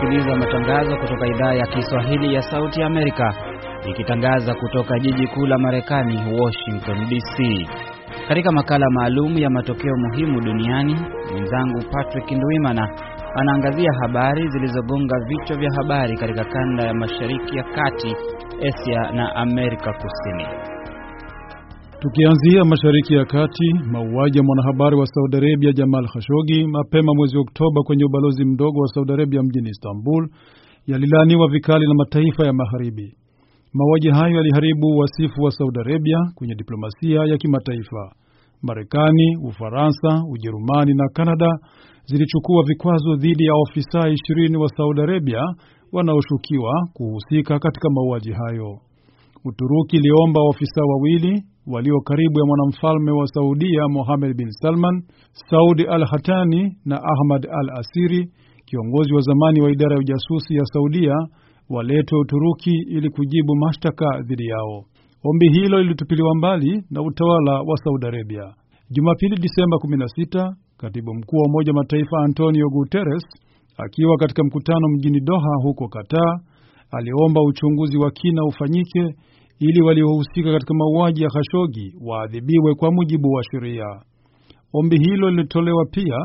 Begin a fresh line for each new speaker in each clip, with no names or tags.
Kusikiliza matangazo kutoka idhaa ya Kiswahili ya Sauti Amerika ikitangaza kutoka jiji kuu la Marekani, Washington DC. Katika makala maalum ya matokeo muhimu duniani, mwenzangu Patrick Ndwimana anaangazia habari zilizogonga vichwa vya habari katika kanda ya Mashariki ya Kati, Asia na Amerika Kusini.
Tukianzia Mashariki ya Kati, mauaji ya mwanahabari wa Saudi Arabia Jamal Khashoggi mapema mwezi Oktoba kwenye ubalozi mdogo wa Saudi Arabia mjini Istanbul yalilaaniwa vikali na mataifa ya Magharibi. Mauaji hayo yaliharibu wasifu wa Saudi Arabia kwenye diplomasia ya kimataifa. Marekani, Ufaransa, Ujerumani na Kanada zilichukua vikwazo dhidi ya ofisa ishirini wa Saudi Arabia wanaoshukiwa kuhusika katika mauaji hayo. Uturuki iliomba ofisa wawili walio karibu ya mwanamfalme wa Saudia Mohammed bin Salman, Saudi Al Hatani na Ahmad Al Asiri, kiongozi wa zamani wa idara ya ujasusi ya Saudia, waletwe Uturuki ili kujibu mashtaka dhidi yao. Ombi hilo lilitupiliwa mbali na utawala wa Saudi Arabia. Jumapili Disemba 16, katibu mkuu wa Umoja Mataifa Antonio Guterres akiwa katika mkutano mjini Doha huko Qatar, aliomba uchunguzi wa kina ufanyike ili waliohusika katika mauaji ya Khashoggi waadhibiwe kwa mujibu wa sheria. Ombi hilo lilitolewa pia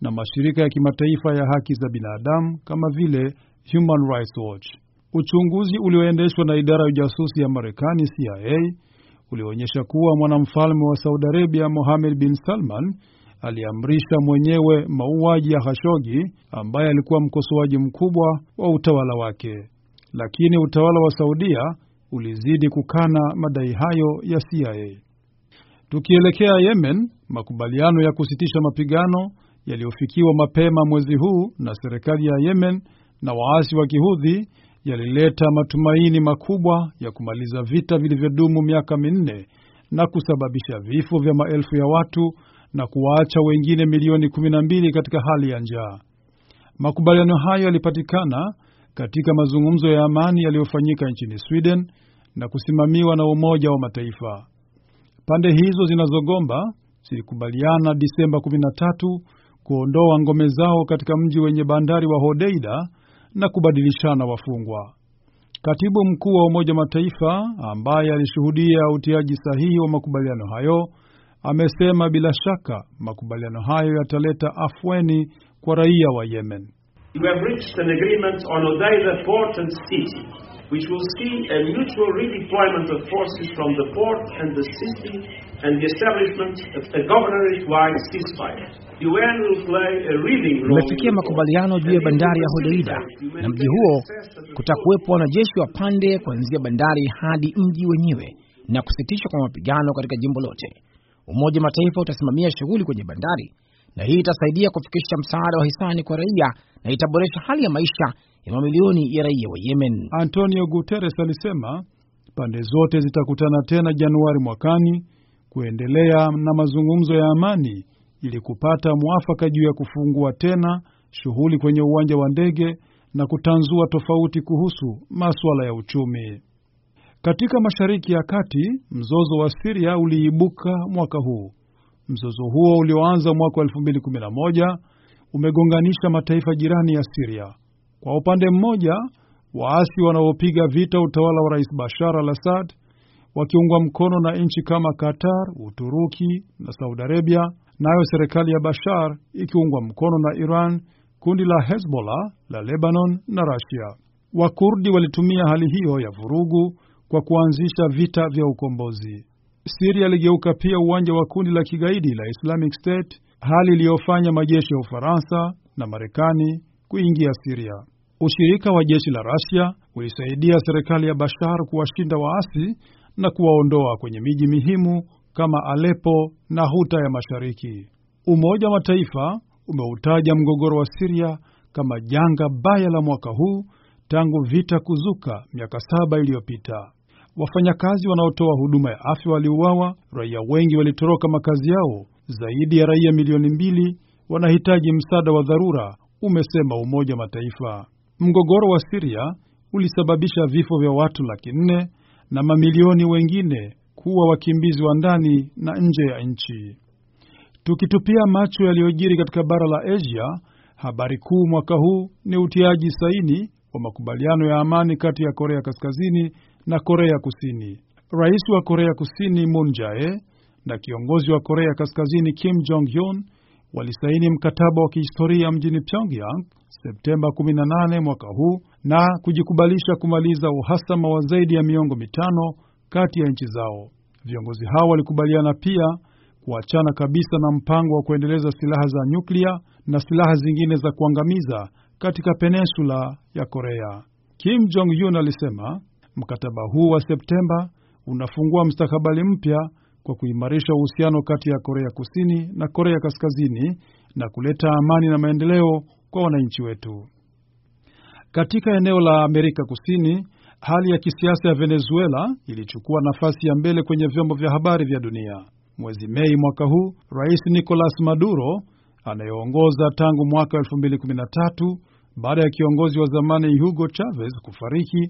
na mashirika ya kimataifa ya haki za binadamu kama vile Human Rights Watch. Uchunguzi ulioendeshwa na idara ya ujasusi ya Marekani CIA ulionyesha kuwa mwanamfalme wa Saudi Arabia Mohammed bin Salman aliamrisha mwenyewe mauaji ya Khashoggi ambaye alikuwa mkosoaji mkubwa wa utawala wake, lakini utawala wa Saudia ulizidi kukana madai hayo ya CIA. Tukielekea Yemen, makubaliano ya kusitisha mapigano yaliyofikiwa mapema mwezi huu na serikali ya Yemen na waasi wa Kihudhi yalileta matumaini makubwa ya kumaliza vita vilivyodumu miaka minne na kusababisha vifo vya maelfu ya watu na kuwaacha wengine milioni kumi na mbili katika hali ya njaa. Makubaliano hayo yalipatikana katika mazungumzo ya amani yaliyofanyika nchini Sweden na kusimamiwa na Umoja wa Mataifa. Pande hizo zinazogomba zilikubaliana Disemba 13 kuondoa ngome zao katika mji wenye bandari wa Hodeida na kubadilishana wafungwa. Katibu mkuu wa Umoja wa Mataifa ambaye alishuhudia utiaji sahihi wa makubaliano hayo amesema bila shaka makubaliano hayo yataleta afweni kwa raia wa Yemen.
We have reached an agreement on Hodeida port and city which will see a mutual redeployment of forces from the port and the city and the establishment of a governorate-wide ceasefire. UN will play a leading role.
Mmefikia makubaliano juu ya bandari ya Hodeida na mji huo kutakuwepo wanajeshi wa pande kuanzia bandari hadi mji wenyewe na kusitishwa kwa mapigano katika jimbo lote. Umoja wa Mataifa utasimamia shughuli kwenye bandari na hii itasaidia kufikisha msaada wa hisani kwa raia na itaboresha hali ya maisha ya mamilioni ya raia wa Yemen.
Antonio Guterres alisema pande zote zitakutana tena Januari mwakani kuendelea na mazungumzo ya amani ili kupata mwafaka juu ya kufungua tena shughuli kwenye uwanja wa ndege na kutanzua tofauti kuhusu masuala ya uchumi. Katika Mashariki ya Kati, mzozo wa Siria uliibuka mwaka huu. Mzozo huo ulioanza mwaka wa 2011 umegonganisha mataifa jirani ya Siria. Kwa upande mmoja, waasi wanaopiga vita utawala wa Rais Bashar al-Assad wakiungwa mkono na nchi kama Qatar, Uturuki na Saudi Arabia, nayo serikali ya Bashar ikiungwa mkono na Iran, kundi la Hezbollah la Lebanon na Russia. Wakurdi walitumia hali hiyo ya vurugu kwa kuanzisha vita vya ukombozi. Siria iligeuka pia uwanja wa kundi la kigaidi la Islamic State, hali iliyofanya majeshi ya Ufaransa na Marekani kuingia Siria. Ushirika wa jeshi la Russia ulisaidia serikali ya Bashar kuwashinda waasi na kuwaondoa kwenye miji muhimu kama Aleppo na Huta ya Mashariki. Umoja wa Mataifa umeutaja mgogoro wa Siria kama janga baya la mwaka huu tangu vita kuzuka miaka saba iliyopita. Wafanyakazi wanaotoa huduma ya afya waliuawa, raia wengi walitoroka makazi yao, zaidi ya raia milioni mbili wanahitaji msaada wa dharura, umesema Umoja wa Mataifa. Mgogoro wa Siria ulisababisha vifo vya watu laki nne na mamilioni wengine kuwa wakimbizi wa ndani na nje ya nchi. Tukitupia macho yaliyojiri katika bara la Asia, Habari kuu mwaka huu ni utiaji saini wa makubaliano ya amani kati ya Korea Kaskazini na Korea Kusini. Rais wa Korea Kusini Moon Jae na kiongozi wa Korea Kaskazini Kim Jong Un walisaini mkataba wa kihistoria mjini Pyongyang Septemba 18 mwaka huu na kujikubalisha kumaliza uhasama wa zaidi ya miongo mitano kati ya nchi zao. Viongozi hao walikubaliana pia kuachana kabisa na mpango wa kuendeleza silaha za nyuklia na silaha zingine za kuangamiza katika peninsula ya Korea. Kim Jong Un alisema mkataba huu wa Septemba unafungua mstakabali mpya kwa kuimarisha uhusiano kati ya Korea Kusini na Korea Kaskazini na kuleta amani na maendeleo kwa wananchi wetu. Katika eneo la Amerika Kusini, hali ya kisiasa ya Venezuela ilichukua nafasi ya mbele kwenye vyombo vya habari vya dunia. Mwezi Mei mwaka huu, Rais Nicolas Maduro anayeongoza tangu mwaka 2013 baada ya kiongozi wa zamani Hugo Chavez kufariki,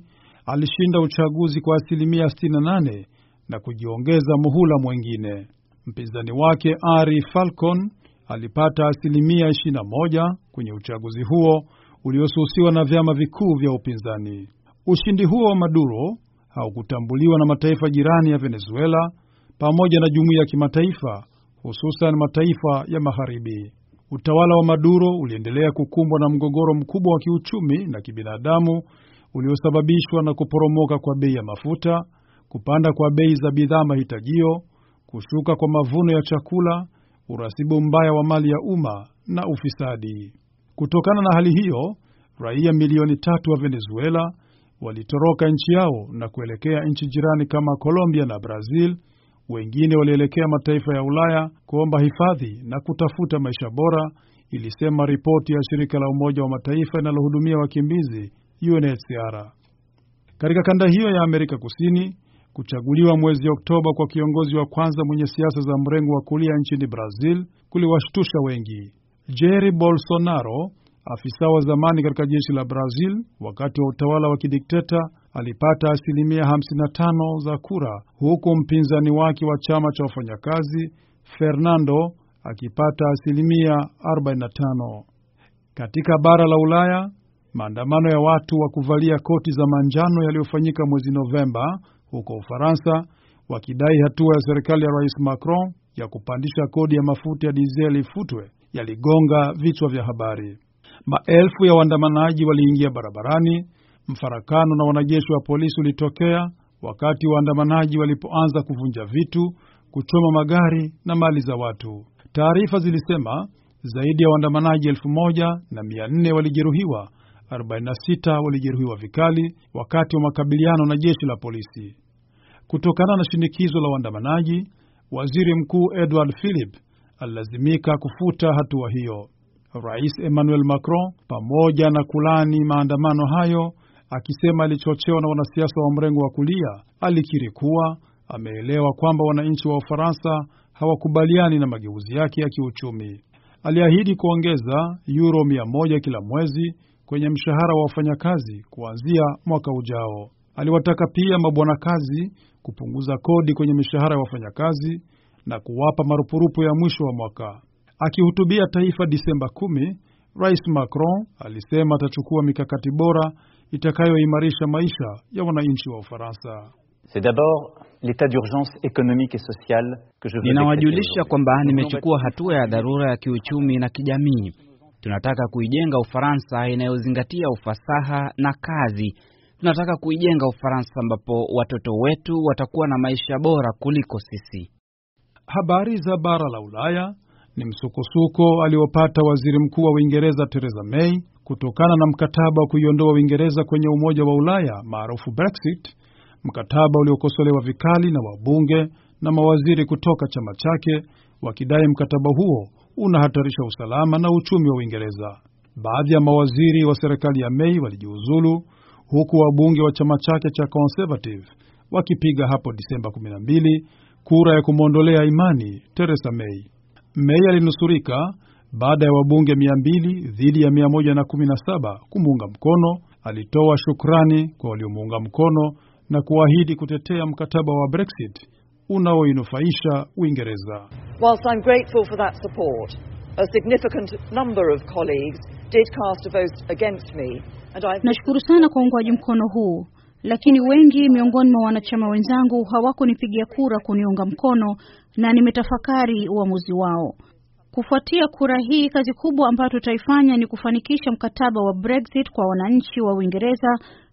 alishinda uchaguzi kwa asilimia 68 na kujiongeza muhula mwengine. Mpinzani wake Ari Falcon alipata asilimia 21 kwenye uchaguzi huo uliosusiwa na vyama vikuu vya upinzani. Ushindi huo wa Maduro haukutambuliwa na mataifa jirani ya Venezuela pamoja na jumuiya ya kimataifa, hususan mataifa ya Magharibi. Utawala wa Maduro uliendelea kukumbwa na mgogoro mkubwa wa kiuchumi na kibinadamu uliosababishwa na kuporomoka kwa bei ya mafuta, kupanda kwa bei za bidhaa mahitajio, kushuka kwa mavuno ya chakula, urasibu mbaya wa mali ya umma na ufisadi. Kutokana na hali hiyo, raia milioni tatu wa Venezuela walitoroka nchi yao na kuelekea nchi jirani kama Colombia na Brazil. Wengine walielekea mataifa ya Ulaya kuomba hifadhi na kutafuta maisha bora, ilisema ripoti ya shirika la Umoja wa Mataifa linalohudumia wakimbizi UNHCR. Katika kanda hiyo ya Amerika Kusini, kuchaguliwa mwezi Oktoba kwa kiongozi wa kwanza mwenye siasa za mrengo wa kulia nchini Brazil kuliwashtusha wengi. Jair Bolsonaro, afisa wa zamani katika jeshi la Brazil wakati wa utawala wa kidikteta, alipata asilimia 55 za kura, huku mpinzani wake wa chama cha wafanyakazi Fernando akipata asilimia 45. Katika bara la Ulaya, maandamano ya watu wa kuvalia koti za manjano yaliyofanyika mwezi Novemba huko Ufaransa, wakidai hatua ya serikali ya Rais Macron ya kupandisha kodi ya mafuta ya dizeli ifutwe yaligonga vichwa vya habari. Maelfu ya waandamanaji waliingia barabarani. Mfarakano na wanajeshi wa polisi ulitokea wakati waandamanaji walipoanza kuvunja vitu, kuchoma magari na mali za watu. Taarifa zilisema zaidi ya waandamanaji elfu moja na mia nne walijeruhiwa, 46 walijeruhiwa vikali wakati wa makabiliano na jeshi la polisi. Kutokana na shinikizo la waandamanaji, waziri mkuu Edward Philip alilazimika kufuta hatua hiyo. Rais Emmanuel Macron pamoja na kulani maandamano hayo, akisema alichochewa na wanasiasa wa mrengo wa kulia, alikiri kuwa ameelewa kwamba wananchi wa Ufaransa hawakubaliani na mageuzi yake ya kiuchumi. Aliahidi kuongeza euro mia moja kila mwezi kwenye mshahara wa wafanyakazi kuanzia mwaka ujao. Aliwataka pia mabwana kazi kupunguza kodi kwenye mishahara ya wafanyakazi na kuwapa marupurupu ya mwisho wa mwaka. Akihutubia taifa Disemba kumi, Rais Macron alisema atachukua mikakati bora itakayoimarisha maisha ya wananchi wa Ufaransa.
C'est d'abord l'état d'urgence économique et sociale que je veux
Ninawajulisha kwamba nimechukua hatua ya dharura ya kiuchumi na kijamii. Tunataka kuijenga Ufaransa inayozingatia ufasaha na kazi. Tunataka kuijenga Ufaransa ambapo watoto wetu watakuwa na maisha bora kuliko sisi.
Habari za bara la Ulaya ni msukosuko aliopata waziri mkuu wa Uingereza Theresa May kutokana na mkataba wa kuiondoa Uingereza kwenye Umoja wa Ulaya maarufu Brexit, mkataba uliokosolewa vikali na wabunge na mawaziri kutoka chama chake wakidai mkataba huo unahatarisha usalama na uchumi wa Uingereza. Baadhi ya mawaziri wa serikali ya May walijiuzulu huku wabunge wa chama chake cha Conservative wakipiga hapo Disemba 12 kura ya kumwondolea imani Theresa May. May alinusurika baada ya wabunge 200 dhidi ya 117 kumuunga mkono. Alitoa shukrani kwa waliomuunga mkono na kuahidi kutetea mkataba wa Brexit unaoinufaisha Uingereza.
Whilst I'm grateful for that support, a significant number of colleagues did cast a vote against me and I
Nashukuru sana kwa uungwaji mkono huu, lakini wengi miongoni mwa wanachama wenzangu hawakunipigia kura kuniunga mkono na nimetafakari uamuzi wao. Kufuatia kura hii, kazi kubwa ambayo tutaifanya ni kufanikisha mkataba wa Brexit kwa wananchi wa Uingereza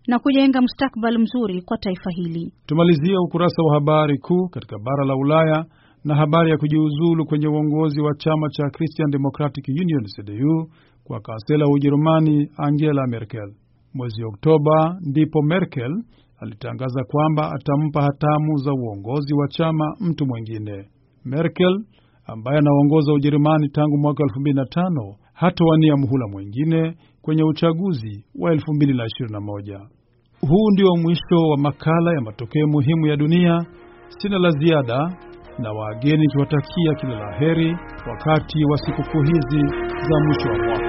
na kujenga mustakabali mzuri kwa taifa hili.
Tumalizia ukurasa wa habari kuu katika bara la Ulaya na habari ya kujiuzulu kwenye uongozi wa chama cha Christian Democratic Union CDU kwa kansela wa Ujerumani Angela Merkel. Mwezi Oktoba ndipo Merkel alitangaza kwamba atampa hatamu za uongozi wa chama mtu mwingine. Merkel ambaye anaongoza Ujerumani tangu mwaka 2005 hatowania muhula mwingine kwenye uchaguzi wa 2021. Huu ndio mwisho wa makala ya matokeo muhimu ya dunia. Sina la ziada na wageni kiwatakia kila la heri wakati wa sikukuu hizi za mwisho wa mwaka.